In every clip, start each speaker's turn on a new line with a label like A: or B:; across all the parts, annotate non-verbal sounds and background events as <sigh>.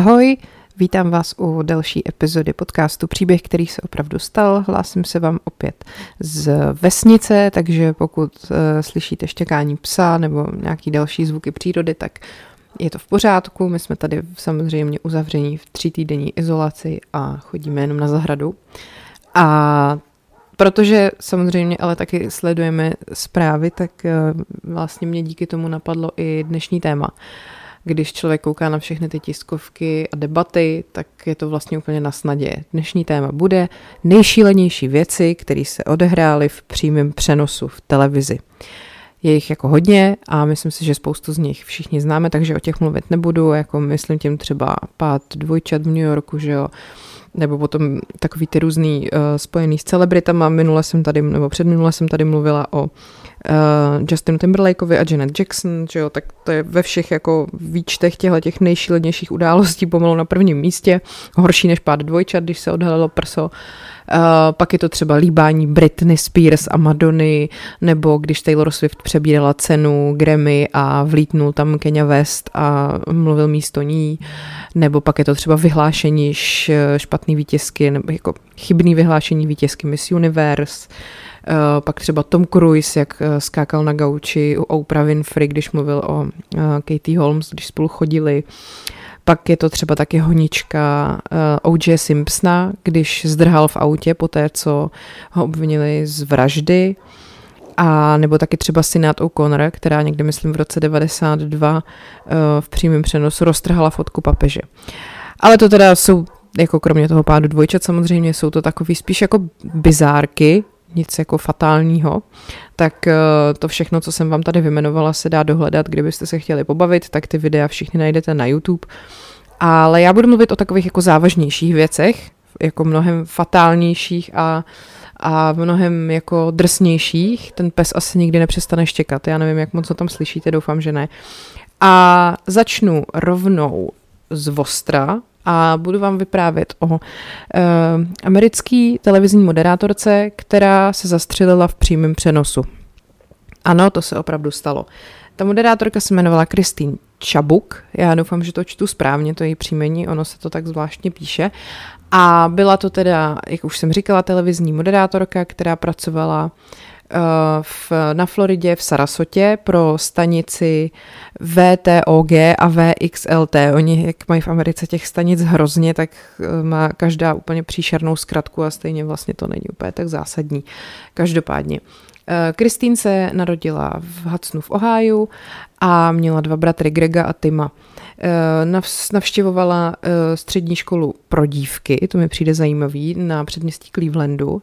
A: Ahoj, vítám vás u další epizody podcastu Příběh, který se opravdu stal. Hlásím se vám opět z vesnice, takže pokud uh, slyšíte štěkání psa nebo nějaký další zvuky přírody, tak je to v pořádku. My jsme tady samozřejmě uzavření v tří týdenní izolaci a chodíme jenom na zahradu. A protože samozřejmě ale taky sledujeme zprávy, tak uh, vlastně mě díky tomu napadlo i dnešní téma. Uh, když člověk kouká na všechny ty tiskovky a debaty, tak je to vlastně úplně na snadě. Dnešní téma bude nejšílenější věci, které se odehrály v přímém přenosu v televizi. Je jich jako hodně a myslím si, že spoustu z nich všichni známe, takže o těch mluvit nebudu, jako myslím tím třeba pád dvojčat v New Yorku, že jo, nebo potom takový ty různý uh, spojený s celebritama. Minule jsem tady, nebo předminule jsem tady mluvila o uh, Justinu Timberlakeovi a Janet Jackson, že jo, tak to je ve všech jako výčtech těchto těch nejšílenějších událostí pomalu na prvním místě. Horší než pád dvojčat, když se odhalilo prso. Uh, pak je to třeba líbání Britney Spears a Madony, nebo když Taylor Swift přebírala cenu Grammy a vlítnul tam Kenya West a mluvil místo ní, nebo pak je to třeba vyhlášení špatný vítězky, nebo jako chybný vyhlášení vítězky Miss Universe, Uh, pak třeba Tom Cruise, jak uh, skákal na gauči u Oprah Winfrey, když mluvil o Katie Holmes, když spolu chodili. Pak je to třeba taky honička eh, O.J. Simpsona, když zdrhal v autě po té, co ho obvinili z vraždy. A nebo taky třeba Sinat O'Connor, která někdy, myslím, v roce 92 uh, v přímém přenosu roztrhala fotku papeže. Ale to teda jsou, jako kromě toho pádu dvojčat samozřejmě, jsou to takový spíš jako bizárky, nic jako fatálního, tak eh, to všechno, co jsem vám tady vymenovala, se dá dohledat, kdybyste se chtěli pobavit, tak ty videa všichni najdete na YouTube. Ale já budu mluvit o takových jako závažnějších věcech, jako mnohem fatálnějších a, a mnohem jako drsnějších. Ten pes asi nikdy nepřestane štěkat. Já nevím, jak moc to tam slyšíte, doufám, že ne. A začnu rovnou z Vostra, a budu vám vyprávět o uh, americký televizní moderátorce, která se zastřelila v přímém přenosu. Ano, to se opravdu stalo. Ta moderátorka se jmenovala Kristýn Čabuk, já doufám, že to čtu správně, to její příjmení, ono se to tak zvláštně píše. A byla to teda, jak už jsem říkala, televizní moderátorka, která pracovala v, na Floridě v Sarasotě pro stanici VTOG a VXLT. Oni, jak mají v Americe těch stanic hrozně, tak eh, má každá úplně příšernou zkratku a stejně vlastně to není úplně tak zásadní. Každopádně. Kristýn se narodila v Hudsonu v Ohiu a měla dva bratry Grega a Tima. Eh, navštěvovala eh, střední školu pro dívky, to mi přijde zajímavý, na předměstí Clevelandu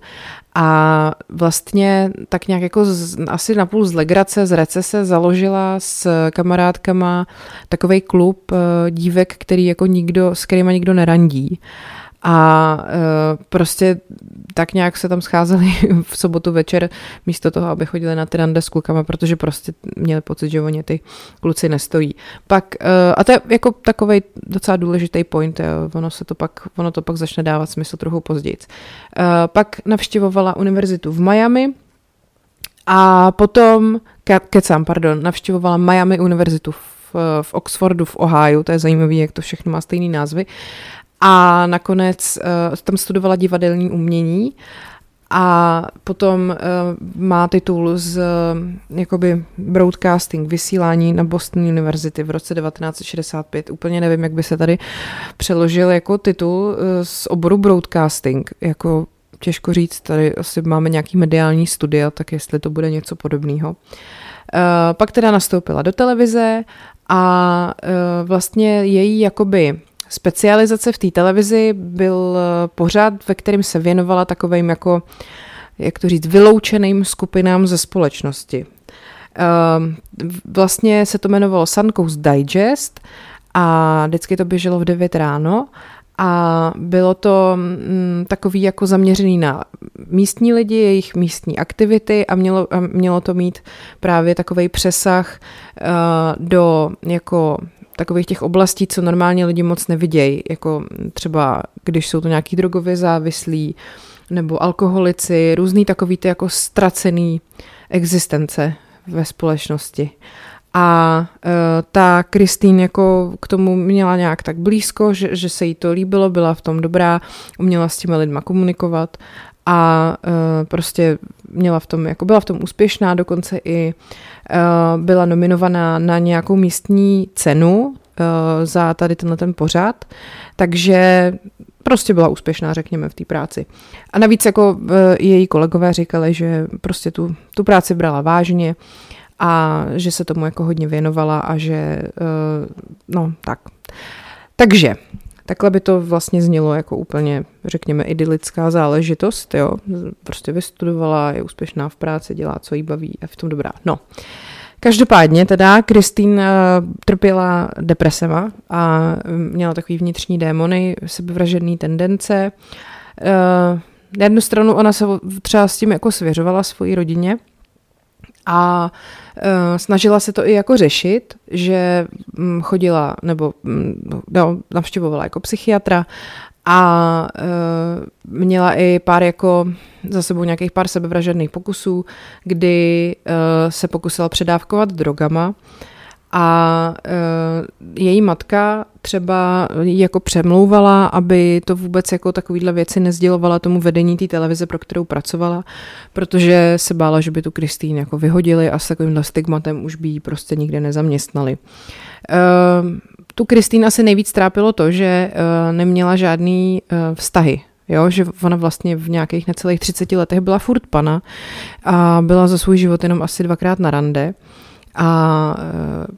A: a vlastně tak nějak jako z, asi napůl z legrace, z recese založila s kamarádkama takový klub eh, dívek, který jako nikdo, s kterýma nikdo nerandí. A uh, prostě tak nějak se tam scházeli <laughs> v sobotu večer místo toho, aby chodili na ty rande s klukama, protože prostě měli pocit, že oni ty kluci nestojí. Pak, uh, a to je jako takový docela důležitý point, jo. ono se to pak, ono to pak začne dávat smysl trochu později. Uh, pak navštěvovala univerzitu v Miami, a potom, ke, kecám, pardon, navštěvovala Miami univerzitu v, v Oxfordu v Ohio, to je zajímavé, jak to všechno má stejný názvy. A nakonec uh, tam studovala divadelní umění a potom uh, má titul z uh, jakoby broadcasting, vysílání na Boston University v roce 1965. Úplně nevím, jak by se tady přeložil jako titul uh, z oboru broadcasting. Jako těžko říct, tady asi máme nějaký mediální studia, tak jestli to bude něco podobného. Uh, pak teda nastoupila do televize a uh, vlastně její jakoby specializace v té televizi byl eh, pořád, ve kterém se věnovala takovým jako, jak to říct, vyloučeným skupinám ze společnosti. Ehm, vlastně se to jmenovalo Sun Coast Digest a vždycky to běželo v 9 ráno a bylo to mm, takový jako zaměřený na místní lidi, jejich místní aktivity a mělo, a mělo to mít právě takový přesah uh, do jako takových těch oblastí, co normálně lidi moc nevidějí, jako třeba když jsou to nějaký drogově závislí, nebo alkoholici, různý takový ty jako ztracený existence ve společnosti. A uh, ta Kristýn jako k tomu měla nějak tak blízko, že, že se jí to líbilo, byla v tom dobrá, uměla s těmi lidma komunikovat a uh, prostě měla v tom, jako byla v tom úspěšná, dokonce i uh, byla nominovaná na nějakou místní cenu uh, za tady tenhle ten pořad, takže prostě byla úspěšná, řekněme, v té práci. A navíc jako její kolegové říkali, že prostě tu, tu práci brala vážně a že se tomu jako hodně věnovala a že, no tak. Takže Takhle by to vlastně znělo jako úplně, řekněme, idylická záležitost, jo. Prostě vystudovala, je úspěšná v práci, dělá, co jí baví a v tom dobrá. No. Každopádně teda Kristýn uh, trpěla depresema a měla takový vnitřní démony, sebevražedný tendence. Uh, na jednu stranu ona se třeba s tím jako svěřovala svojí rodině, a uh, snažila se to i jako řešit, že um, chodila nebo um, no, navštěvovala jako psychiatra a uh, měla i pár jako za sebou nějakých pár sebevražedných pokusů, kdy uh, se pokusila předávkovat drogama a e, její matka třeba jako přemlouvala, aby to vůbec jako takovýhle věci nezdělovala tomu vedení té televize, pro kterou pracovala, protože se bála, že by tu Kristýn jako vyhodili a s takovýmhle stigmatem už by ji prostě nikde nezaměstnali. E, tu Kristýn asi nejvíc trápilo to, že e, neměla žádný e, vztahy Jo, že ona vlastně v nějakých necelých 30 letech byla furt pana a byla za svůj život jenom asi dvakrát na rande. A e,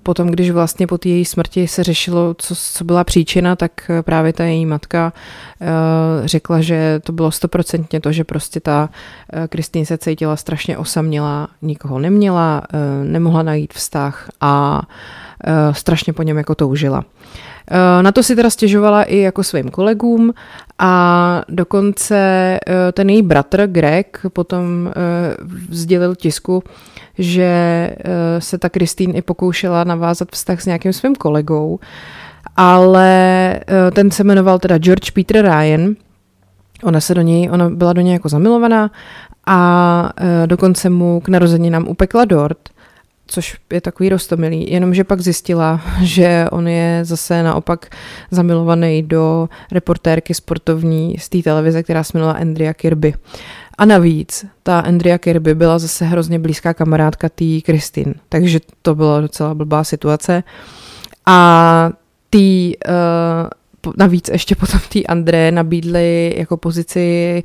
A: potom, když vlastně po té její smrti se řešilo, co, co byla příčina, tak právě ta její matka e, řekla, že to bylo stoprocentně to, že prostě ta e, Kristýn se cítila strašně osamělá, nikoho neměla, nemohla najít vztah a strašně po něm jako toužila. Na to si teda stěžovala i jako svým kolegům a dokonce ten její bratr Greg potom sdělil tisku, že eh, se ta Kristýn i pokoušela navázat vztah s nějakým svým kolegou, ale eh, ten se jmenoval teda George Peter Ryan, Ona se do něj, ona byla do něj jako zamilovaná a dokonce mu k narozeninám upekla dort, což je takový rostomilý, jenomže pak zjistila, <laughs> že on je zase naopak zamilovaný do reportérky sportovní z té televize, která se Andrea Kirby. A navíc ta Andrea Kirby byla zase hrozně blízká kamarádka té Kristin, takže to byla docela blbá situace. A tý, uh, navíc ještě potom té André nabídli jako pozici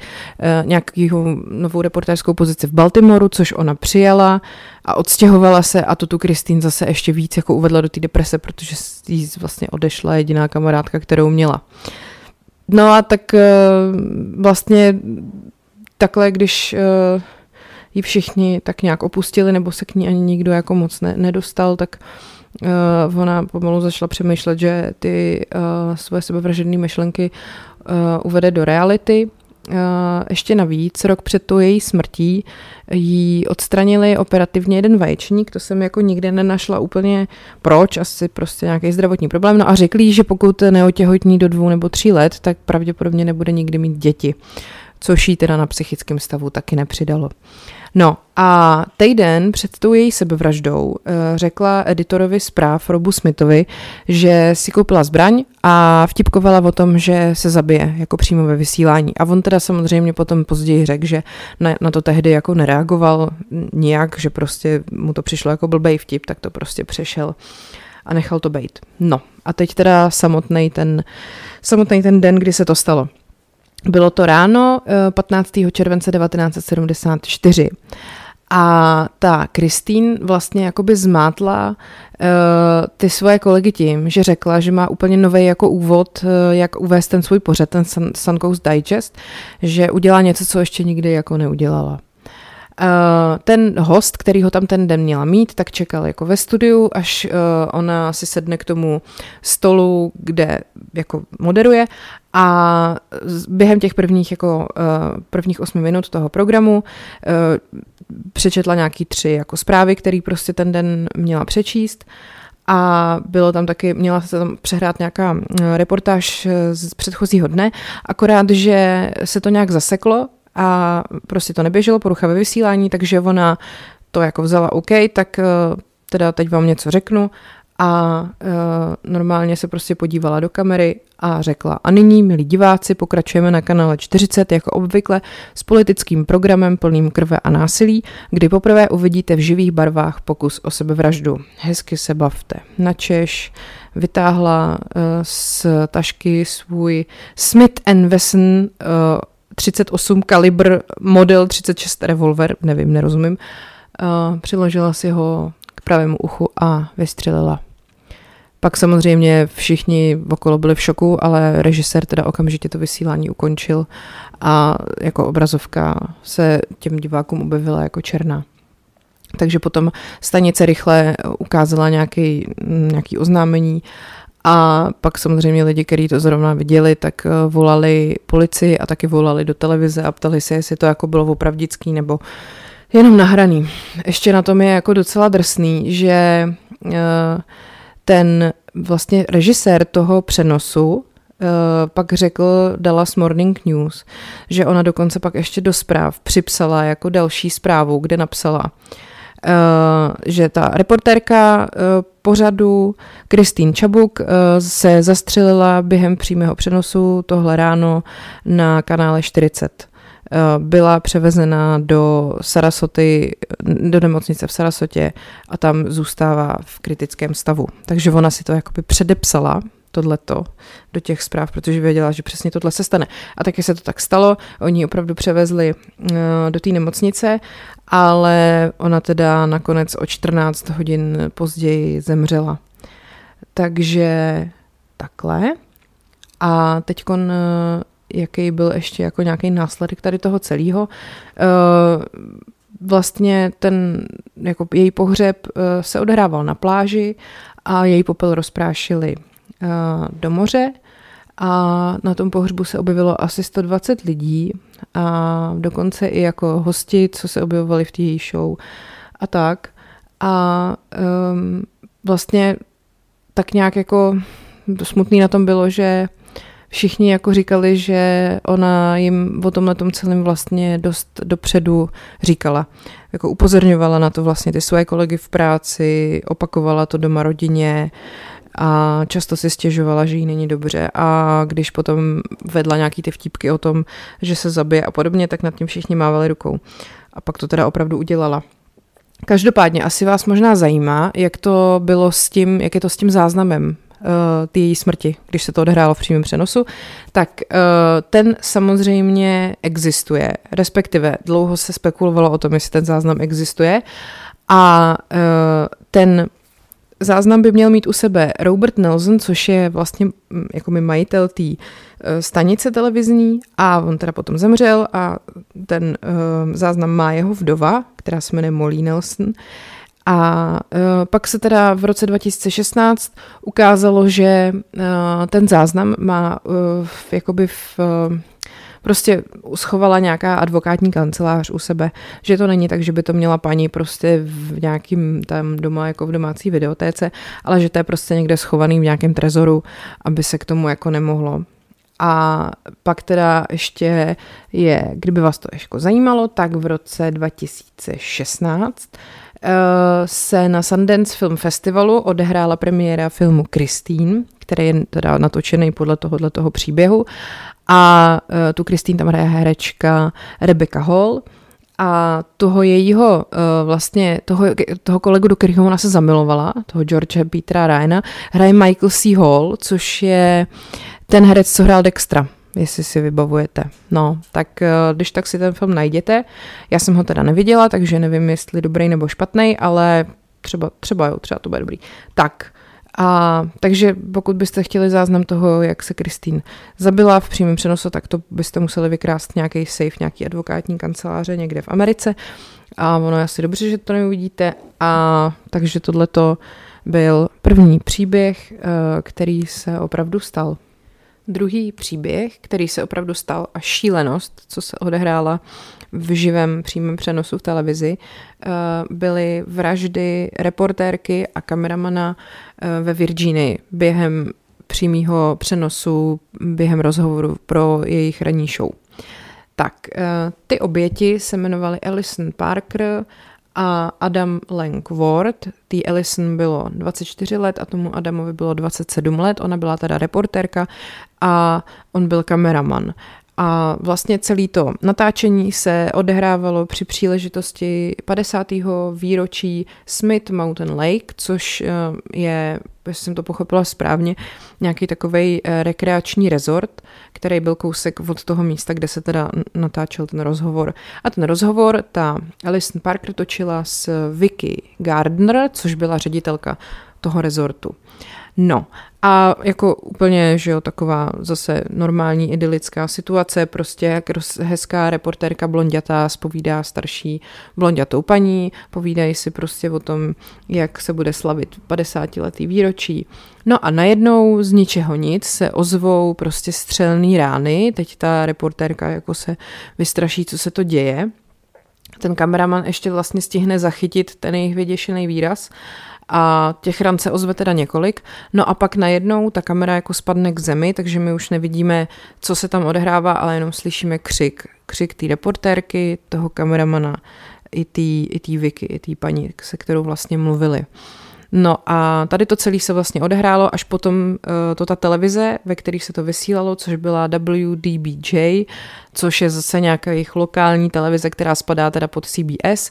A: uh, nějakou novou reportérskou pozici v Baltimoru, což ona přijala a odstěhovala se a to tu Kristin zase ještě víc jako uvedla do té deprese, protože jí vlastně odešla jediná kamarádka, kterou měla. No a tak uh, vlastně takhle, když uh, ji všichni tak nějak opustili, nebo se k ní ani nikdo jako moc ne, nedostal, tak ona pomalu začala přemýšlet, že ty uh, svoje sebevražedné myšlenky uh, uvede do reality. Uh, ještě navíc, rok před tou její smrtí jí odstranili operativně jeden vaječník, to jsem jako nikde nenašla úplně proč, asi prostě nějaký zdravotní problém, no a řekli, že pokud neotěhotní do dvou nebo tří let, tak pravděpodobně nebude nikdy mít děti. Uh, což jí teda na psychickém stavu taky nepřidalo. No a týden před tou její sebevraždou eh, řekla editorovi zpráv Robu Smithovi, že si koupila zbraň a vtipkovala o tom, že se zabije jako přímo ve vysílání. A on teda samozřejmě potom později řekl, že na, na to tehdy jako nereagoval nijak, že prostě mu to přišlo jako blbej vtip, tak to prostě přešel a nechal to být. No a teď teda samotný ten, samotný ten den, kdy se to stalo. Bylo to ráno 15. Eh, července 1974. A ta Kristýn vlastně jakoby zmátla uh, ty svoje kolegy tím, že řekla, že má úplně nový jako úvod, uh, jak uvést ten svůj pořad, ten Sun, Sun Coast Digest, že udělá něco, co ještě nikdy jako neudělala. Uh, ten host, který ho tam ten den měla mít, tak čekal jako ve studiu, až uh, ona si sedne k tomu stolu, kde jako moderuje a během těch prvních jako uh, prvních osmi minut toho programu uh, přečetla nějaký tři jako zprávy, které prostě ten den měla přečíst. A bylo tam taky, měla se tam přehrát nějaká reportáž z předchozího dne, akorát, že se to nějak zaseklo a prostě to neběželo, porucha ve vysílání, takže ona to jako vzala OK, tak eh, teda teď vám něco řeknu. A normálně se prostě podívala do kamery a řekla a nyní, milí diváci, pokračujeme na kanále 40 jako obvykle s politickým programem plným krve a násilí, kdy poprvé uvidíte v živých barvách pokus o sebevraždu. Hezky se bavte. Na Češ vytáhla uh, z tašky svůj Smith Wesson uh, 38 kalibr model 36 revolver, nevím, nerozumím, uh, přiložila si ho pravému uchu a vystřelila. Pak samozřejmě všichni okolo byli v šoku, ale režisér teda okamžitě to vysílání ukončil a jako obrazovka se těm divákům objevila jako černá. Takže potom stanice rychle ukázala nějaký, nějaký oznámení a pak samozřejmě lidi, kteří to zrovna viděli, tak eh, volali policii a taky volali do televize a ptali se, jestli to jako bylo opravdický nebo jenom nahraný. Ještě na tom je jako docela drsný, že uh, ten vlastně režisér toho přenosu uh, pak řekl Dallas Morning News, že ona dokonce pak ještě do zpráv připsala jako další zprávu, kde napsala, uh, že ta reportérka uh, pořadu Kristýn Čabuk se zastřelila během přímého přenosu tohle ráno na kanále 40. Eh, byla převezena do Sarasoty, do nemocnice v Sarasotě a tam zůstává v kritickém stavu. Takže ona si to jakoby předepsala, tohleto do těch zpráv, protože věděla, že přesně tohle se stane. A taky se to tak stalo, oni ji opravdu převezli uh, do té nemocnice, ale ona teda nakonec o 14 hodin později zemřela. Takže takhle. A teď jaký byl ještě jako nějaký následek tady toho celého. Eh, vlastně ten jako její pohřeb eh, se odehrával na pláži a její popel rozprášili eh, do moře a na tom pohřbu se objevilo asi 120 lidí a dokonce i jako hosti, co se objevovali v té její show a tak. A um, vlastně tak nějak jako smutný na tom bylo, že všichni jako říkali, že ona jim o tomhle tom celém vlastně dost dopředu říkala. Jako upozorňovala na to vlastně ty své kolegy v práci, opakovala to doma rodině a často si stěžovala, že jí není dobře a když potom vedla nějaký ty vtípky o tom, že se zabije a podobně, tak nad tím všichni mávali rukou. A pak to teda opravdu udělala. Každopádně asi vás možná zajímá, jak to bylo s tím, jak je to s tím záznamem ty její smrti, když se to odehrálo v přímém přenosu, tak uh, ten samozřejmě existuje, respektive dlouho se spekulovalo o tom, jestli ten záznam existuje a uh, ten záznam by měl mít u sebe Robert Nelson, což je vlastně mm, jako mi majitel té stanice televizní a on teda potom zemřel a ten záznam má jeho vdova, která se jmenuje Molly Nelson. A uh, pak se teda v roce 2016 ukázalo, že uh, ten záznam má uh, jakoby v prostě schovala nějaká advokátní kancelář u sebe, že to není tak, že by to měla paní prostě v nějakým tam doma jako v domácí videotéce, ale že to je prostě někde schovaný v nějakém trezoru, aby se k tomu jako nemohlo. A pak teda ještě je, kdyby vás to ještě zajímalo, tak v roce 2016 se na Sundance Film Festivalu odehrála premiéra filmu Christine, který je teda natočený podle tohohle toho příběhu. A uh, tu Christine tam hraje herečka Rebecca Hall a toho jejího uh, vlastně, toho, toho kolegu, do kterého ona se zamilovala, toho George Petera Ryana, hraje Michael C. Hall, což je ten herec, co hrál Dextra jestli si vybavujete. No, tak eh, když tak si ten film najděte. Já jsem ho teda neviděla, takže nevím, jestli dobrý nebo špatný, ale třeba, třeba jo, třeba to bude dobrý. Tak, a takže pokud byste chtěli záznam toho, jak se Kristýn zabila v přímém přenosu, tak to byste museli vykrást nějaký safe, nějaký advokátní kanceláře někde v Americe. A ono je asi dobře, že to neuvidíte. A takže tohleto byl první příběh, eh, který se opravdu stal. Druhý příběh, který se opravdu stal a šílenost, co se odehrála v živém přímém přenosu v televizi, eh, byly vraždy reportérky a kameramana eh, ve Virginii během přímého přenosu, během rozhovoru pro jejich ranní show. Tak, eh, ty oběti se jmenovaly Alison Parker a Adam Langford, tý Ellison bylo 24 let a tomu Adamovi bylo 27 let, ona byla teda reportérka a on byl kameraman. A vlastně celé to natáčení se odehrávalo při příležitosti 50. výročí Smith Mountain Lake, což eh, je, jestli jsem to pochopila správně, nějaký takový eh, rekreační rezort, který byl kousek od toho místa, kde se teda natáčel ten rozhovor. A ten rozhovor ta Alison Parker točila s Vicky Gardner, což byla ředitelka toho rezortu. No a jako úplně, že jo, taková zase normální idylická situace, prostě jak hezká reportérka blondětá spovídá starší blondětou paní, povídají si prostě o tom, jak se bude slavit 50 letý výročí. No a najednou z ničeho nic se ozvou prostě střelný rány, teď ta reportérka jako se vystraší, co se to děje. Ten kameraman ještě vlastně stihne zachytit ten jejich vyděšený výraz a těch ran se ozve teda několik. No a pak najednou ta kamera jako spadne k zemi, takže my už nevidíme, co se tam odehrává, ale jenom slyšíme křik. Křik té reportérky, toho kameramana, i té i tý Vicky, i té paní, se kterou vlastně mluvili. No a tady to celé se vlastně odehrálo, až potom uh, to ta televize, ve kterých se to vysílalo, což byla WDBJ, což je zase nějaká jejich lokální televize, která spadá teda pod CBS, Eh,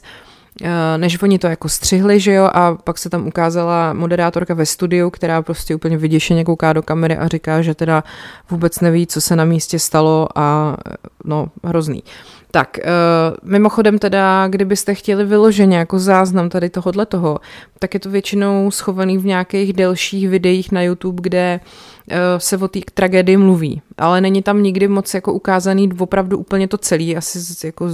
A: než oni to jako střihli, že jo, a pak se tam ukázala moderátorka ve studiu, která prostě úplně vyděšeně kouká do kamery a říká, že teda vůbec neví, co se na místě stalo a no, hrozný. Tak, uh, mimochodem teda, kdybyste chtěli vyloženě jako záznam tady tohohle toho, tak je to většinou schovaný v nějakých delších videích na YouTube, kde se o té tragédii mluví, ale není tam nikdy moc jako ukázaný opravdu úplně to celý, asi jako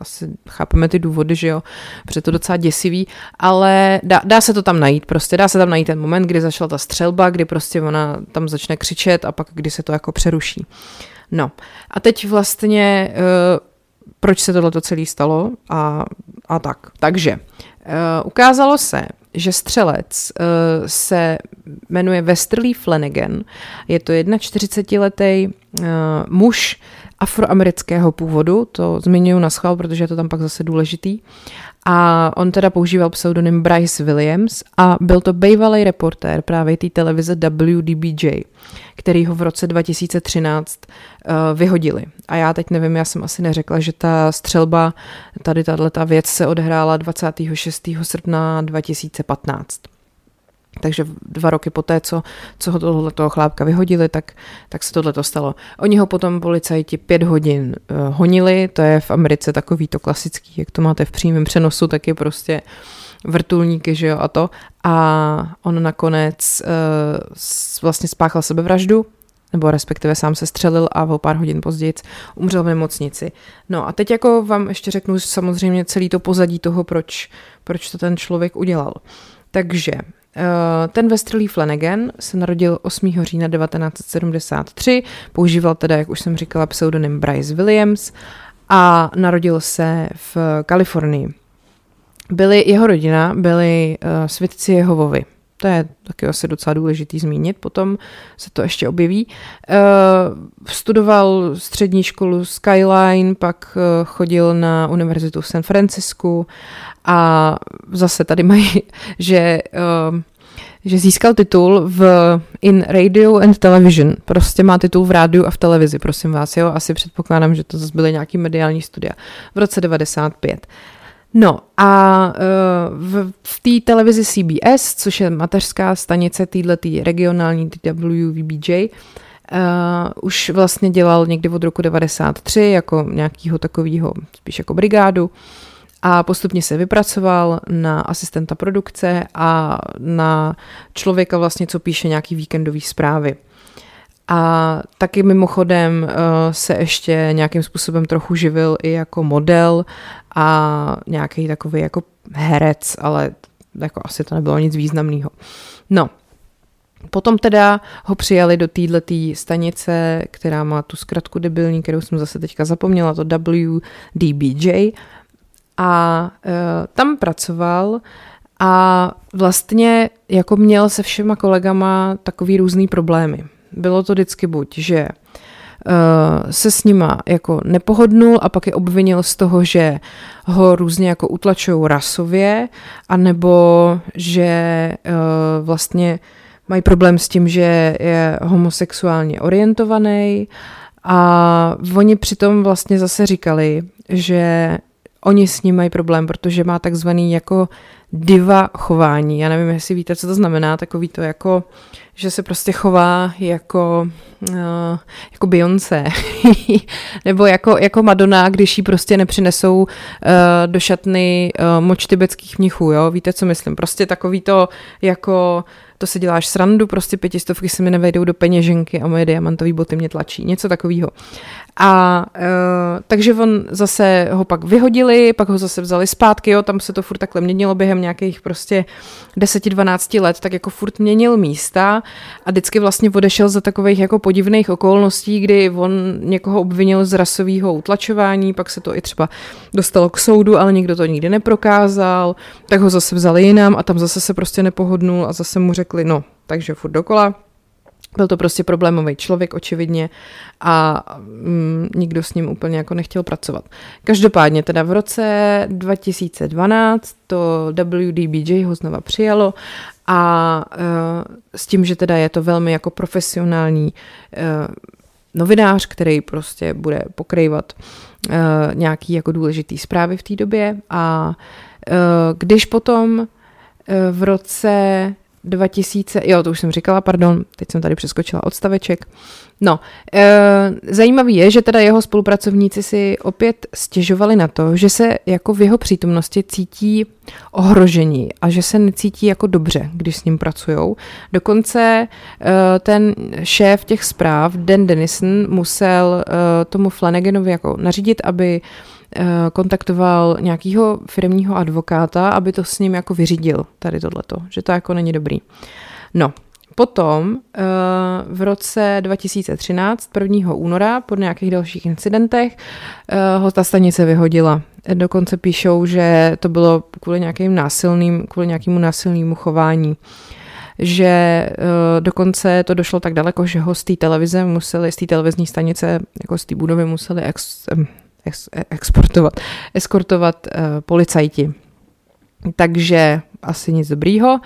A: asi chápeme ty důvody, že jo, protože to docela děsivý, ale dá, dá se to tam najít, prostě dá se tam najít ten moment, kdy začala ta střelba, kdy prostě ona tam začne křičet a pak kdy se to jako přeruší. No a teď vlastně, uh, proč se tohle celé stalo a, a tak. Takže uh, ukázalo se, že střelec uh, se jmenuje Westerly Flanagan. Je to 41-letý uh, muž, afroamerického původu, to zmiňuji na schvál, protože je to tam pak zase důležitý. A on teda používal pseudonym Bryce Williams a byl to bývalý reportér právě té televize WDBJ, který ho v roce 2013 uh, eh, vyhodili. A já teď nevím, já jsem asi neřekla, že ta střelba, tady tato věc se odehrála 26. srpna 2015. Takže dva roky poté, co, co ho tohle toho chlápka vyhodili, tak, tak se tohle stalo. Oni ho potom policajti pět hodin uh, honili, to je v Americe takový to klasický, jak to máte v přímém přenosu, tak je prostě vrtulníky, že jo, a to. A on nakonec uh, vlastně spáchal sebevraždu, nebo respektive sám se střelil a o pár hodin později umřel v nemocnici. No a teď jako vám ještě řeknu samozřejmě celý to pozadí toho, proč, proč to ten člověk udělal. Takže ten Westerly Flanagan se narodil 8. října 1973, používal teda, jak už jsem říkala, pseudonym Bryce Williams a narodil se v Kalifornii. Byli, jeho rodina byli uh, svědci Jehovovi. To je taky asi docela důležitý zmínit, potom se to ještě objeví. Uh, studoval střední školu Skyline, pak uh, chodil na univerzitu v San Francisku a zase tady mají, <laughs> že, uh, že získal titul v In Radio and Television. Prostě má titul v rádiu a v televizi, prosím vás. Jo, asi předpokládám, že to zase byly nějaký mediální studia. V roce 95. No a uh, v, v té televizi CBS, což je mateřská stanice této regionální WVBJ, Uh, už vlastně dělal někdy od roku 93 jako nějakýho takového, spíš jako brigádu a postupně se vypracoval na asistenta produkce a na člověka vlastně, co píše nějaký víkendový zprávy. A taky mimochodem uh, se ještě nějakým způsobem trochu živil i jako model a nějaký takový jako herec, ale jako asi to nebylo nic významného. No, Potom teda ho přijali do této stanice, která má tu zkratku debilní, kterou jsem zase teďka zapomněla, to WDBJ. A uh, tam pracoval a vlastně jako měl se všema kolegama takový různý problémy. Bylo to vždycky buď, že se s nima jako nepohodnul a pak je obvinil z toho, že ho různě jako utlačují rasově, anebo že uh, vlastně mají problém s tím, že je homosexuálně orientovaný a oni přitom vlastně zase říkali, že oni s ním mají problém, protože má takzvaný jako diva chování. Já nevím, jestli víte, co to znamená, takový to jako, že se prostě chová jako, uh, jako Beyoncé, <laughs> nebo jako, jako Madonna, když jí prostě nepřinesou uh, do šatny uh, moč tibetských mnichů, jo, víte, co myslím, prostě takový to jako to si děláš srandu, prostě pětistovky se mi nevejdou do peněženky a moje diamantové boty mě tlačí, něco takového. A uh, takže on zase ho pak vyhodili, pak ho zase vzali zpátky, jo, tam se to furt takhle měnilo během nějakých prostě 10-12 let, tak jako furt měnil místa a vždycky vlastně odešel za takových jako podivných okolností, kdy on někoho obvinil z rasového utlačování, pak se to i třeba dostalo k soudu, ale nikdo to nikdy neprokázal, tak ho zase vzali jinam a tam zase se prostě nepohodnul a zase mu řekli, no, takže furt dokola, byl to prostě problémový člověk, očividně, a mm, nikdo s ním úplně jako nechtěl pracovat. Každopádně teda v roce 2012 to WDBJ ho znova přijalo a uh, s tím, že teda je to velmi jako profesionální uh, novinář, který prostě bude pokrývat uh, nějaký jako důležitý zprávy v té době a uh, když potom uh, v roce 2000, jo, to už jsem říkala, pardon, teď jsem tady přeskočila odstaveček. No, e, zajímavý je, že teda jeho spolupracovníci si opět stěžovali na to, že se jako v jeho přítomnosti cítí ohrožení a že se necítí jako dobře, když s ním pracují. Dokonce e, ten šéf těch zpráv, Dan Denison, musel e, tomu Flanaganovi jako nařídit, aby kontaktoval nějakého firmního advokáta, aby to s ním jako vyřídil, tady tohleto, že to jako není dobrý. No, Potom eh, v roce 2013, 1. února, po nějakých dalších incidentech, eh, ho ta stanice vyhodila. Dokonce píšou, že to bylo kvůli nějakým násilným, kvůli nějakému násilnému chování že dokonce to došlo tak daleko, že ho z té televize museli, z té televizní stanice, jako z té budovy museli ex, ex, exportovat, eskortovat uh, policajti. Takže asi nic dobrýho.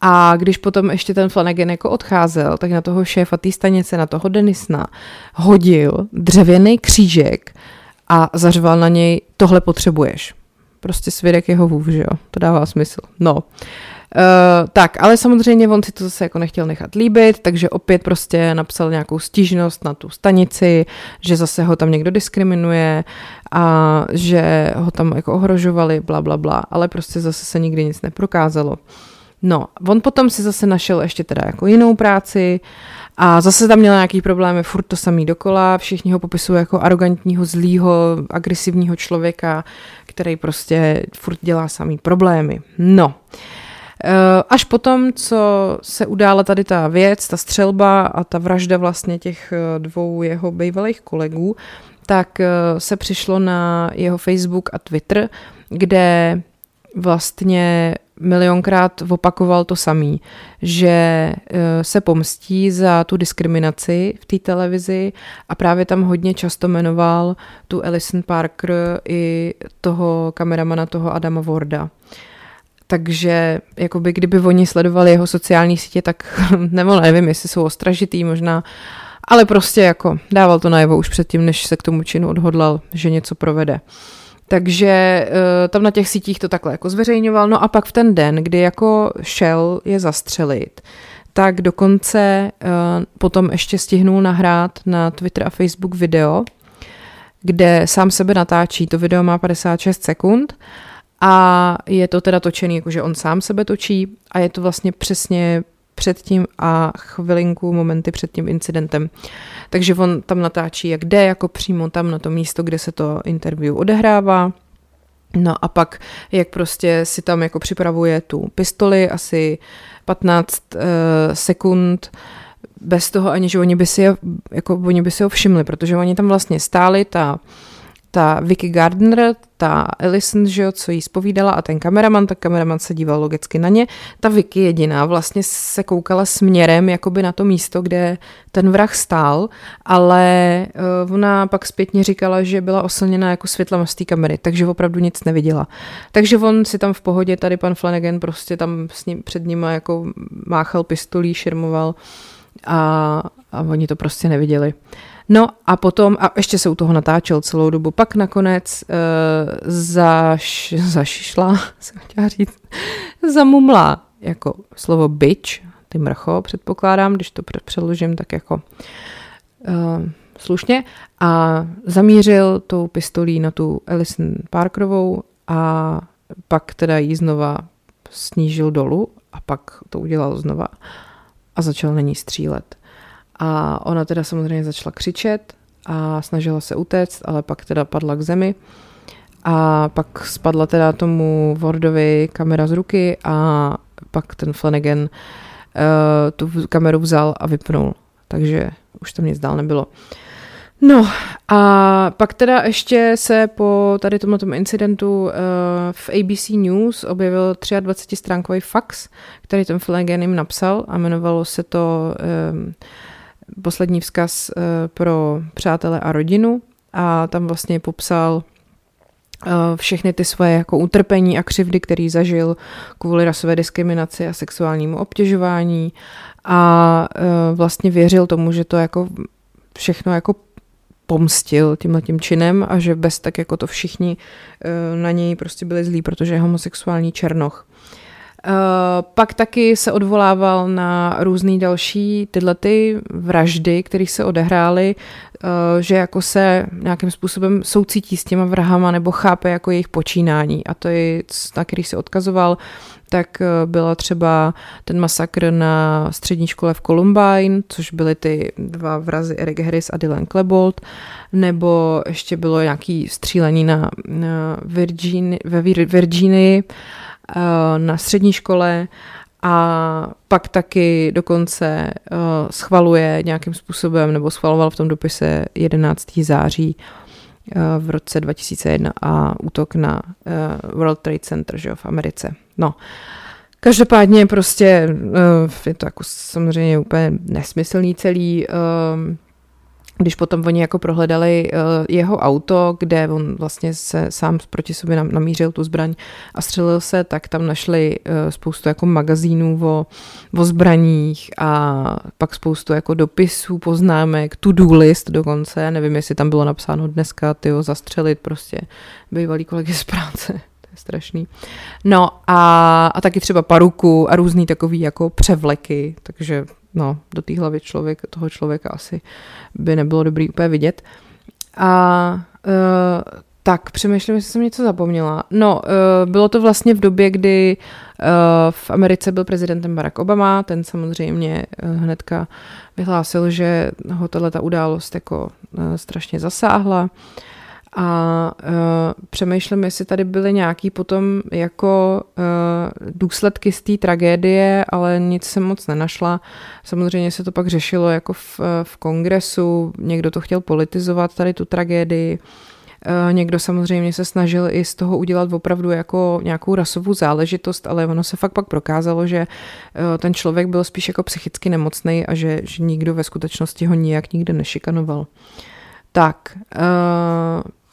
A: A když potom ještě ten Flanagan jako odcházel, tak na toho šéfa té stanice, na toho Denisna, hodil dřevěný křížek a zařval na něj, tohle potřebuješ. Prostě svědek jeho vův, že jo? To dává smysl. No. Uh, tak, ale samozřejmě on si to zase jako nechtěl nechat líbit, takže opět prostě napsal nějakou stížnost na tu stanici, že zase ho tam někdo diskriminuje a že ho tam jako ohrožovali, bla, bla, bla, ale prostě zase se nikdy nic neprokázalo. No, on potom si zase našel ještě teda jako jinou práci a zase tam měl nějaký problémy, furt to samý dokola, všichni ho popisují jako arrogantního, zlýho, agresivního člověka, který prostě furt dělá samý problémy. No, uh, Eh, až potom, co se udála tady ta věc, ta střelba a ta vražda vlastně těch eh, dvou jeho bývalých kolegů, tak eh, se přišlo na jeho Facebook a Twitter, kde vlastně milionkrát opakoval to samý, že se pomstí za tu diskriminaci v té televizi a právě tam hodně často jmenoval tu Alison Parker i toho kameramana, toho Adama Warda. Takže jakoby kdyby oni sledovali jeho sociální sítě, tak <laughs> nebo nevím, jestli jsou ostražitý možná, ale prostě jako dával to najevo už předtím, než se k tomu činu odhodlal, že něco provede. Takže eh, tam na těch sítích to takhle jako zveřejňoval. No a pak v ten den, kdy jako šel je zastřelit, tak dokonce eh, potom ještě stihnul nahrát na Twitter a Facebook video, kde sám sebe natáčí. To video má 56 sekund a je to teda točený, jakože on sám sebe točí a je to vlastně přesně předtím a chvilinku, momenty před tím incidentem. Takže on tam natáčí, jak jde, jako přímo tam na to místo, kde se to interview odehrává. No a pak, jak prostě si tam jako připravuje tu pistoli, asi 15 uh, eh, sekund, bez toho ani, že oni by si, jako, oni by si ho všimli, protože oni tam vlastně stáli, ta ta Vicky Gardner, ta Ellison, že jo, co jí spovídala a ten kameraman, tak kameraman se díval logicky na ně. Ta Vicky jediná vlastně se koukala směrem jakoby na to místo, kde ten vrah stál, ale uh, ona pak zpětně říkala, že byla oslněna jako světlem z té kamery, takže opravdu nic neviděla. Takže on si tam v pohodě, tady pan Flanagan prostě tam s ním, před ním jako máchal pistolí, širmoval a, a oni to prostě neviděli. No a potom, a ještě se u toho natáčel celou dobu, pak nakonec uh, zaš, <laughs> zašišla, <laughs> jsem chtěla říct, zamumla jako slovo bitch, ty mrcho, předpokládám, když to přeložím tak jako uh, slušně, a zamířil tou pistolí na tu Alison Parkerovou a pak teda jí znova snížil dolů a pak to udělal znova a začal na ní střílet. A ona teda samozřejmě začala křičet a snažila se utéct, ale pak teda padla k zemi. A pak spadla teda tomu Wardovi kamera z ruky a pak ten Flanagan uh, tu kameru vzal a vypnul. Takže už tam nic dál nebylo. No a pak teda ještě se po tady tomto incidentu uh, v ABC News objevil 23 stránkový fax, který ten Flanagan jim napsal a jmenovalo se to um, poslední vzkaz uh, pro přátele a rodinu a tam vlastně popsal uh, všechny ty svoje jako utrpení a křivdy, který zažil kvůli rasové diskriminaci a sexuálnímu obtěžování a uh, vlastně věřil tomu, že to jako všechno jako pomstil tímhle tím činem a že bez tak jako to všichni na něj prostě byli zlí, protože je homosexuální černoch. Uh, pak taky se odvolával na různé další tyhle ty vraždy, které se odehrály, uh, že jako se nějakým způsobem soucítí s těma vrahama nebo chápe jako jejich počínání. A to je, na který se odkazoval, tak uh, byla třeba ten masakr na střední škole v Columbine, což byly ty dva vrazy Eric Harris a Dylan Klebold, nebo ještě bylo nějaký střílení na, na Virgini, ve Virginii, Eh, na střední škole a pak taky dokonce uh, schvaluje nějakým způsobem, nebo schvaloval v tom dopise 11. září uh, v roce 2001 a útok na World Trade Center že, v Americe. No, každopádně prostě je to jako samozřejmě úplně nesmyslný celý. Když potom oni jako prohledali uh, jeho auto, kde on vlastně se sám proti sobě namířil tu zbraň a střelil se, tak tam našli uh, spoustu jako magazínů o, o zbraních a pak spoustu jako dopisů, poznámek, to-do list dokonce, nevím, jestli tam bylo napsáno dneska, tyho zastřelit prostě bývalý kolegy z práce <laughs> to je strašný. No a, a taky třeba paruku a různý takový jako převleky, takže no, do té hlavy člověk, toho člověka asi by nebylo dobrý úplně vidět. A uh, tak, přemýšlím, jestli jsem něco zapomněla. No, uh, bylo to vlastně v době, kdy uh, v Americe byl prezidentem Barack Obama, ten samozřejmě hnedka vyhlásil, že ho tato událost jako strašně zasáhla. A uh, přemýšlím, jestli tady byly nějaký potom jako uh, důsledky z té tragédie, ale nic jsem moc nenašla. Samozřejmě se to pak řešilo jako v, v kongresu, někdo to chtěl politizovat, tady tu tragédii. Uh, někdo samozřejmě se snažil i z toho udělat opravdu jako nějakou rasovou záležitost, ale ono se fakt pak prokázalo, že uh, ten člověk byl spíš jako psychicky nemocný a že, že nikdo ve skutečnosti ho nijak nikde nešikanoval. Tak,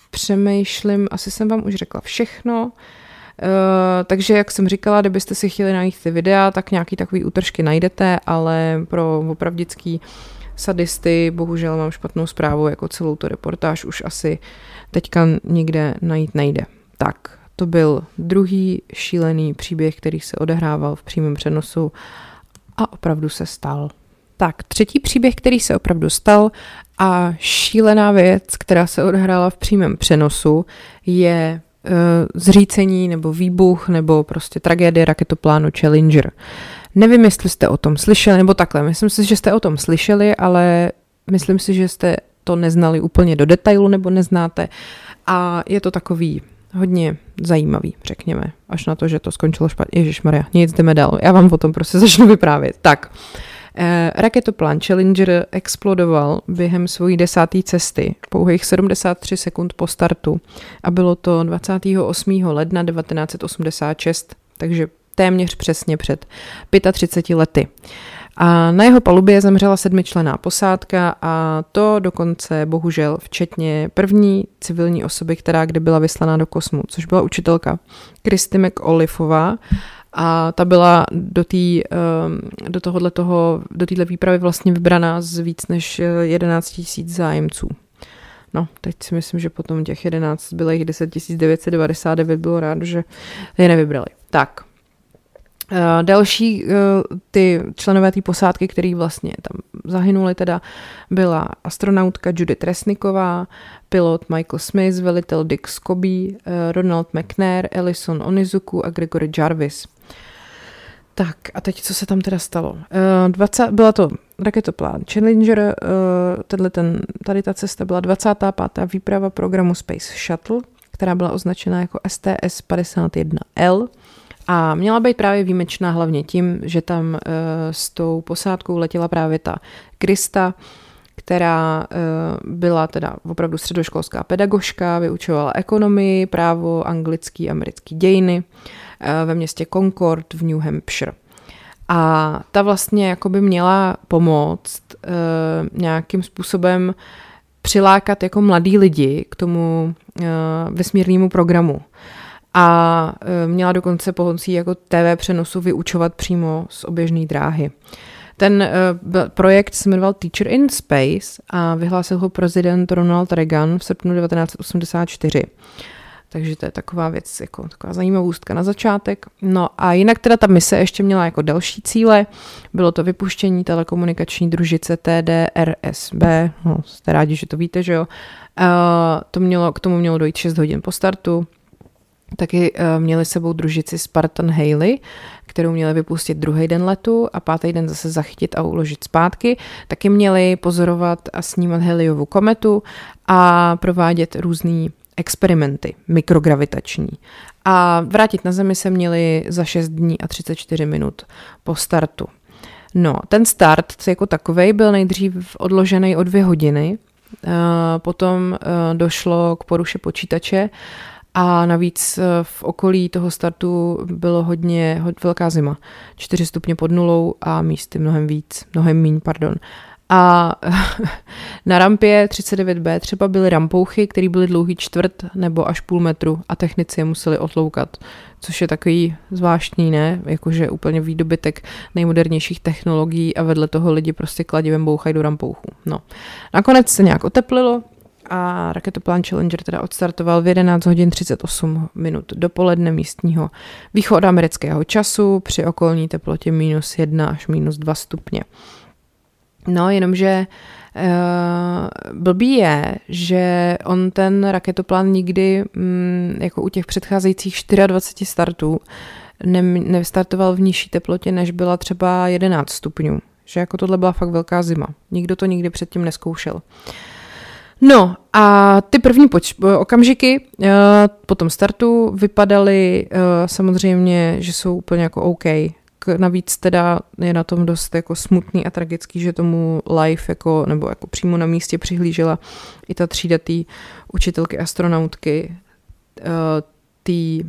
A: přemýšlím, asi jsem vám už řekla všechno. Uh, takže, jak jsem říkala, kdybyste si chtěli najít ty videa, tak nějaký takový útržky najdete, ale pro opravdický sadisty bohužel mám špatnou zprávu, jako celou tu reportáž už asi teďka nikde najít nejde. Tak, to byl druhý šílený příběh, který se odehrával v přímém přenosu a opravdu se stal. Tak, třetí příběh, který se opravdu stal a šílená věc, která se odehrála v přímém přenosu, je uh, zřícení nebo výbuch nebo prostě tragédie raketoplánu Challenger. Nevím, jestli jste o tom slyšeli, nebo takhle. Myslím si, že jste o tom slyšeli, ale myslím si, že jste to neznali úplně do detailu nebo neznáte. A je to takový hodně zajímavý, řekněme. Až na to, že to skončilo špatně. Ježíš Maria, nic jdeme dál. Já vám o tom prostě <laughs> začnu vyprávět. Tak, Eh, raketoplán Challenger explodoval během svojí desáté cesty, pouhých 73 sekund po startu a bylo to 28. ledna 1986, takže téměř přesně před 35 lety. A na jeho palubě zemřela sedmičlená posádka a to dokonce bohužel včetně první civilní osoby, která kdy byla vyslaná do kosmu, což byla učitelka Kristy McOlifová a ta byla do, tý, ehm, do tohohle toho, do téhle výpravy vlastně vybraná z víc než 11 tisíc zájemců. No, teď si myslím, že potom těch 11 bylo jich 10 999, bylo rád, že je nevybrali. Tak, další uh, ty členové té posádky, který vlastně tam zahynuli, teda byla astronautka Judith Resniková, pilot Michael Smith, velitel Dick Scobie, uh, Ronald McNair, Ellison Onizuku a Gregory Jarvis. Tak a teď co se tam teda stalo? Uh, 20, byla to raketoplán Challenger, tenhle ten, tady ta cesta byla 25. výprava programu Space Shuttle, která byla označena jako STS-51L a měla být právě výjimečná hlavně tím, že tam uh, s tou posádkou letěla právě ta Krista, která uh, byla teda opravdu středoškolská pedagožka, vyučovala ekonomii, právo, anglický, americký dějiny uh, ve městě Concord v New Hampshire. A ta vlastně jakoby měla pomoct nějakým způsobem přilákat jako mladí lidi k tomu vesmírnému programu a e, měla dokonce pomocí jako TV přenosu vyučovat přímo z oběžné dráhy. Ten uh, projekt se jmenoval Teacher in Space a vyhlásil ho prezident Ronald Reagan v srpnu 1984. Takže to je taková věc, jako taková zajímavostka na začátek. No a jinak teda ta mise ještě měla jako další cíle. Bylo to vypuštění telekomunikační družice TDRSB, no jste rádi, že to víte, že jo. Uh, to mělo, k tomu mělo dojít 6 hodin po startu. Taky uh, měli sebou družici Spartan Haley, kterou měli vypustit druhý den letu a pátý den zase zachytit a uložit zpátky. Taky měli pozorovat a snímat Heliovu kometu a provádět různé experimenty mikrogravitační. A vrátit na Zemi se měli za 6 dní a 34 minut po startu. No, ten start jako takový byl nejdřív odložený o dvě hodiny, uh, potom uh, došlo k poruše počítače a navíc eh, v okolí toho startu bylo hodně, hodně velká zima. 4 stupně pod nulou a místy mnohem víc, mnohem míň, pardon. A <laughs> na rampě 39B třeba byly rampouchy, které byly dlouhý čtvrt nebo až půl metru a technici je museli otloukat, což je takový zvláštní, ne? Jakože úplně výdobytek nejmodernějších technologií a vedle toho lidi prostě kladivem bouchají do rampouchu. No. Nakonec se nějak oteplilo, a raketoplán Challenger teda odstartoval v 11 hodin 38 minut dopoledne místního východoamerického času při okolní teplotě minus 1 až minus 2 stupně. No, jenomže Uh, blbý je, že on ten raketoplán nikdy, mm, jako u těch předcházejících 24 startů, ne, nevstartoval v nižší teplotě, než byla třeba 11 stupňů. Že jako tohle byla fakt velká zima. Nikdo to nikdy předtím neskoušel. Uh, No a ty první poč- okamžiky uh, po tom startu vypadaly uh, samozřejmě, že jsou úplně jako OK. K, navíc teda je na tom dost jako smutný a tragický, že tomu live jako, nebo jako přímo na místě přihlížela i ta třídatý učitelky astronautky uh, tý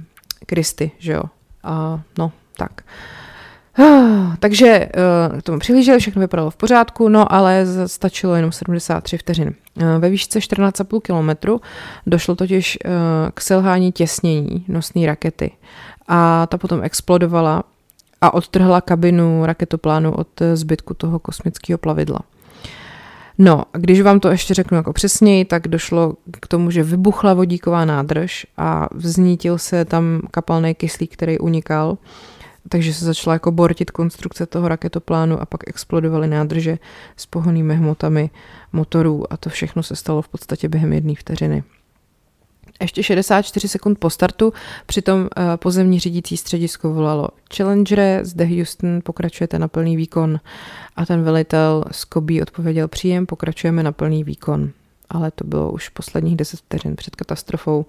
A: Kristy, že jo. A no, tak. Uh, takže uh, k tomu přihlíželi, všechno vypadalo v pořádku, no ale stačilo jenom 73 vteřin. Uh, ve výšce 14,5 kilometru došlo totiž uh, k selhání těsnění nosné rakety a ta potom explodovala a odtrhla kabinu raketoplánu od zbytku toho kosmického plavidla. No, když vám to ještě řeknu jako přesněji, tak došlo k tomu, že vybuchla vodíková nádrž a vznítil se tam kapalný kyslík, který unikal takže se začala jako bortit konstrukce toho raketoplánu a pak explodovaly nádrže s pohonými hmotami motorů a to všechno se stalo v podstatě během jedné vteřiny. Ještě 64 sekund po startu přitom uh, pozemní řídící středisko volalo Challenger, zde Houston, pokračujete na plný výkon a ten velitel z Kobe odpověděl příjem, pokračujeme na plný výkon. Ale to bylo už posledních 10 vteřin před katastrofou.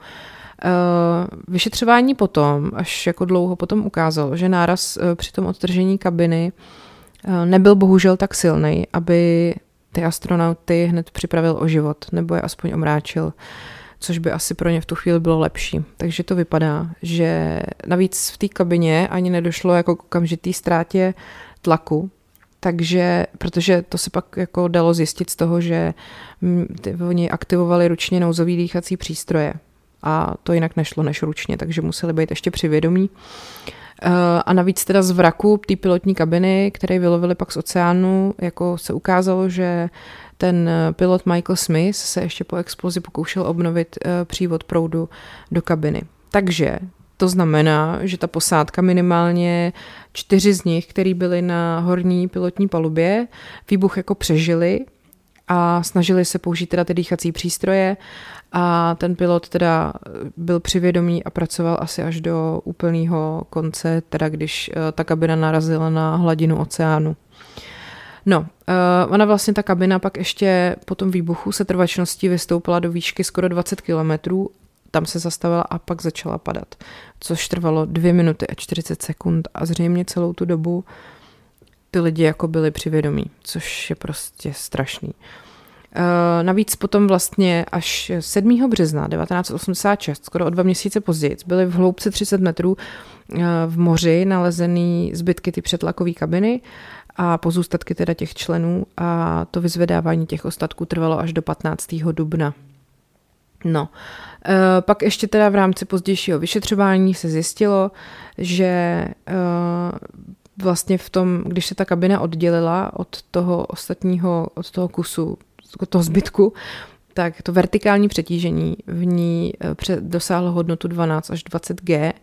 A: Eh, vyšetřování potom, až jako dlouho potom ukázalo, že náraz eh, při tom odtržení kabiny nebyl bohužel tak silný, aby ty astronauty hned připravil o život, nebo je aspoň omráčil, což by asi pro ně v tu chvíli bylo lepší. Takže to vypadá, že navíc v té kabině ani nedošlo jako k okamžitý ztrátě tlaku, takže, protože to se pak jako dalo zjistit z toho, že ty, oni aktivovali ručně nouzový dýchací přístroje a to jinak nešlo než ručně, takže museli být ještě při vědomí. Eh, a navíc teda z vraku té pilotní kabiny, které vylovili pak z oceánu, jako se ukázalo, že ten pilot Michael Smith se ještě po explozi pokoušel obnovit eh, přívod proudu do kabiny. Takže to znamená, že ta posádka minimálně čtyři z nich, který byli na horní pilotní palubě, výbuch jako přežili a snažili se použít teda ty dýchací přístroje a ten pilot teda byl přivědomý a pracoval asi až do úplného konce, teda když eh, ta kabina narazila na hladinu oceánu. No, uh, ona vlastně ta kabina pak ještě po tom výbuchu se trvačností vystoupila do výšky skoro 20 kilometrů tam se zastavila a pak začala padat, což trvalo 2 minuty a 40 sekund a zřejmě celou tu dobu ty lidi jako byli přivědomí, což je prostě strašný. Uh, navíc potom vlastně až 7. března 1986, skoro o dva měsíce později, byly v hloubce 30 metrů uh, v moři nalezený zbytky ty přetlakové kabiny a pozůstatky teda těch členů a to vyzvedávání těch ostatků trvalo až do 15. dubna. No, e, pak ještě teda v rámci pozdějšího vyšetřování se zjistilo, že e, vlastně v tom, když se ta kabina oddělila od toho ostatního, od toho kusu, od toho zbytku, tak to vertikální přetížení v ní e, dosáhlo hodnotu 12 až 20 G,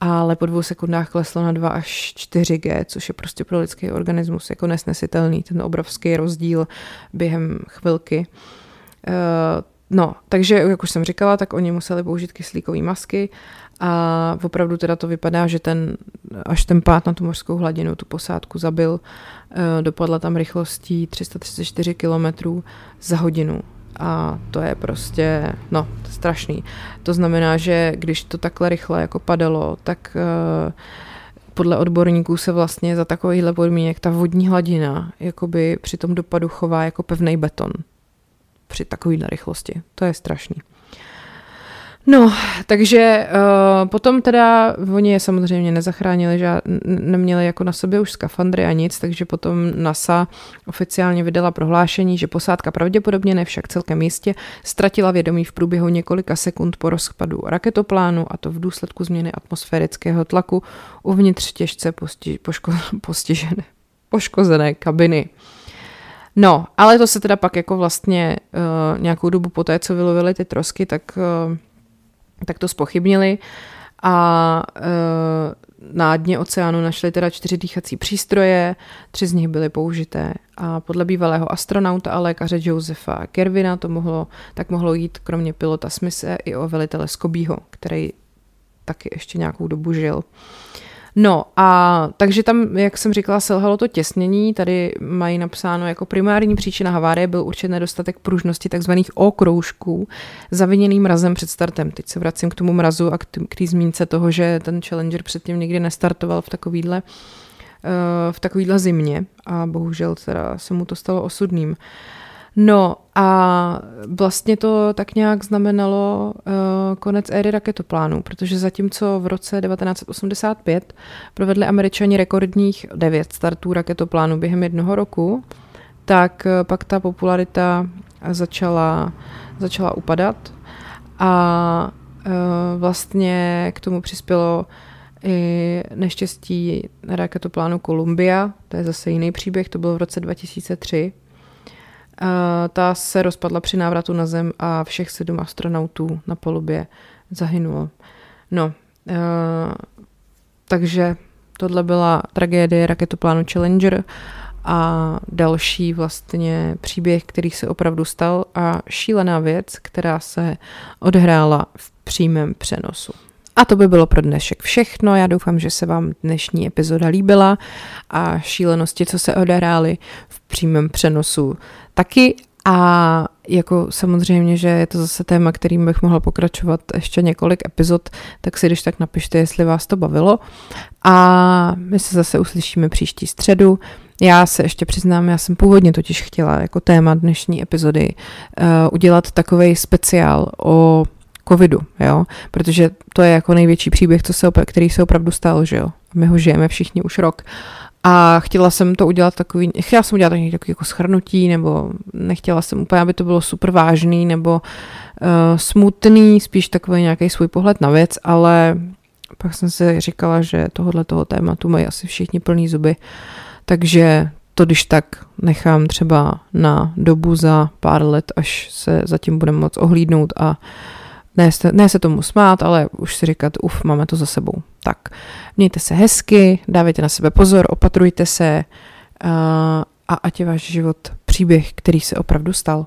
A: ale po dvou sekundách kleslo na 2 až 4 G, což je prostě pro lidský organismus jako nesnesitelný, ten obrovský rozdíl během chvilky. No, takže jak už jsem říkala, tak oni museli použít kyslíkové masky a opravdu teda to vypadá, že ten, až ten pád na tu mořskou hladinu tu posádku zabil, eh, dopadla tam rychlostí 334 km za hodinu. A to je prostě, no, strašný. To znamená, že když to takhle rychle jako padalo, tak uh, podle odborníků se vlastně za takovýhle podmínek ta vodní hladina jakoby při tom dopadu chová jako pevný beton při takovéhle rychlosti. To je strašný. No, takže uh, potom teda oni je samozřejmě nezachránili, že neměli jako na sobě už skafandry a nic, takže potom NASA oficiálně vydala prohlášení, že posádka pravděpodobně ne však celkem jistě ztratila vědomí v průběhu několika sekund po rozpadu raketoplánu a to v důsledku změny atmosférického tlaku uvnitř těžce posti- poško- postižené, poškozené kabiny. No, ale to se teda pak jako vlastně uh, nějakou dobu po té, co vylovili ty trosky, tak, uh, tak to spochybnili a uh, na dně oceánu našli teda čtyři dýchací přístroje, tři z nich byly použité a podle bývalého astronauta a lékaře Josefa Kervina to mohlo, tak mohlo jít kromě pilota Smise i o velitele Skobího, který taky ještě nějakou dobu žil. Uh, No a takže tam, jak jsem říkala, selhalo to těsnění, tady mají napsáno jako primární příčina havárie byl určitě nedostatek pružnosti takzvaných okroužků zaviněný mrazem před startem. Teď se vracím k tomu mrazu a k té zmínce toho, že ten Challenger předtím nikdy nestartoval v takovýhle eh, v takovýhle zimě a bohužel teda se mu to stalo osudným. No a vlastně to tak nějak znamenalo uh, konec éry raketoplánu, protože zatímco v roce 1985 provedli američani rekordních devět startů raketoplánu během jednoho roku, tak uh, pak ta popularita začala, začala upadat a uh, vlastně k tomu přispělo i neštěstí raketoplánu Columbia, to je zase jiný příběh, to byl v roce 2003, ta se rozpadla při návratu na Zem a všech sedm astronautů na polubě zahynulo. No, takže tohle byla tragédie raketoplánu Challenger a další vlastně příběh, který se opravdu stal a šílená věc, která se odhrála v přímém přenosu. A to by bylo pro dnešek všechno. Já doufám, že se vám dnešní epizoda líbila a šílenosti, co se odehrály v přímém přenosu taky. A jako samozřejmě, že je to zase téma, kterým bych mohla pokračovat ještě několik epizod, tak si když tak napište, jestli vás to bavilo. A my se zase uslyšíme příští středu. Já se ještě přiznám, já jsem původně totiž chtěla jako téma dnešní epizody uh, udělat takový speciál o covidu, jo, protože to je jako největší příběh, co se, který se opravdu stal, že jo. My ho žijeme všichni už rok. A chtěla jsem to udělat takový, chtěla jsem udělat takový, takový jako schrnutí, nebo nechtěla jsem úplně, aby to bylo super vážný, nebo uh, smutný, spíš takový nějaký svůj pohled na věc, ale pak jsem si říkala, že tohohle toho tématu mají asi všichni plný zuby, takže to když tak nechám třeba na dobu za pár let, až se zatím budeme moc ohlídnout a ne, ne se tomu smát, ale už si říkat, uf, máme to za sebou. Tak, mějte se hezky, dávejte na sebe pozor, opatrujte se uh, a ať je váš život příběh, který se opravdu stal.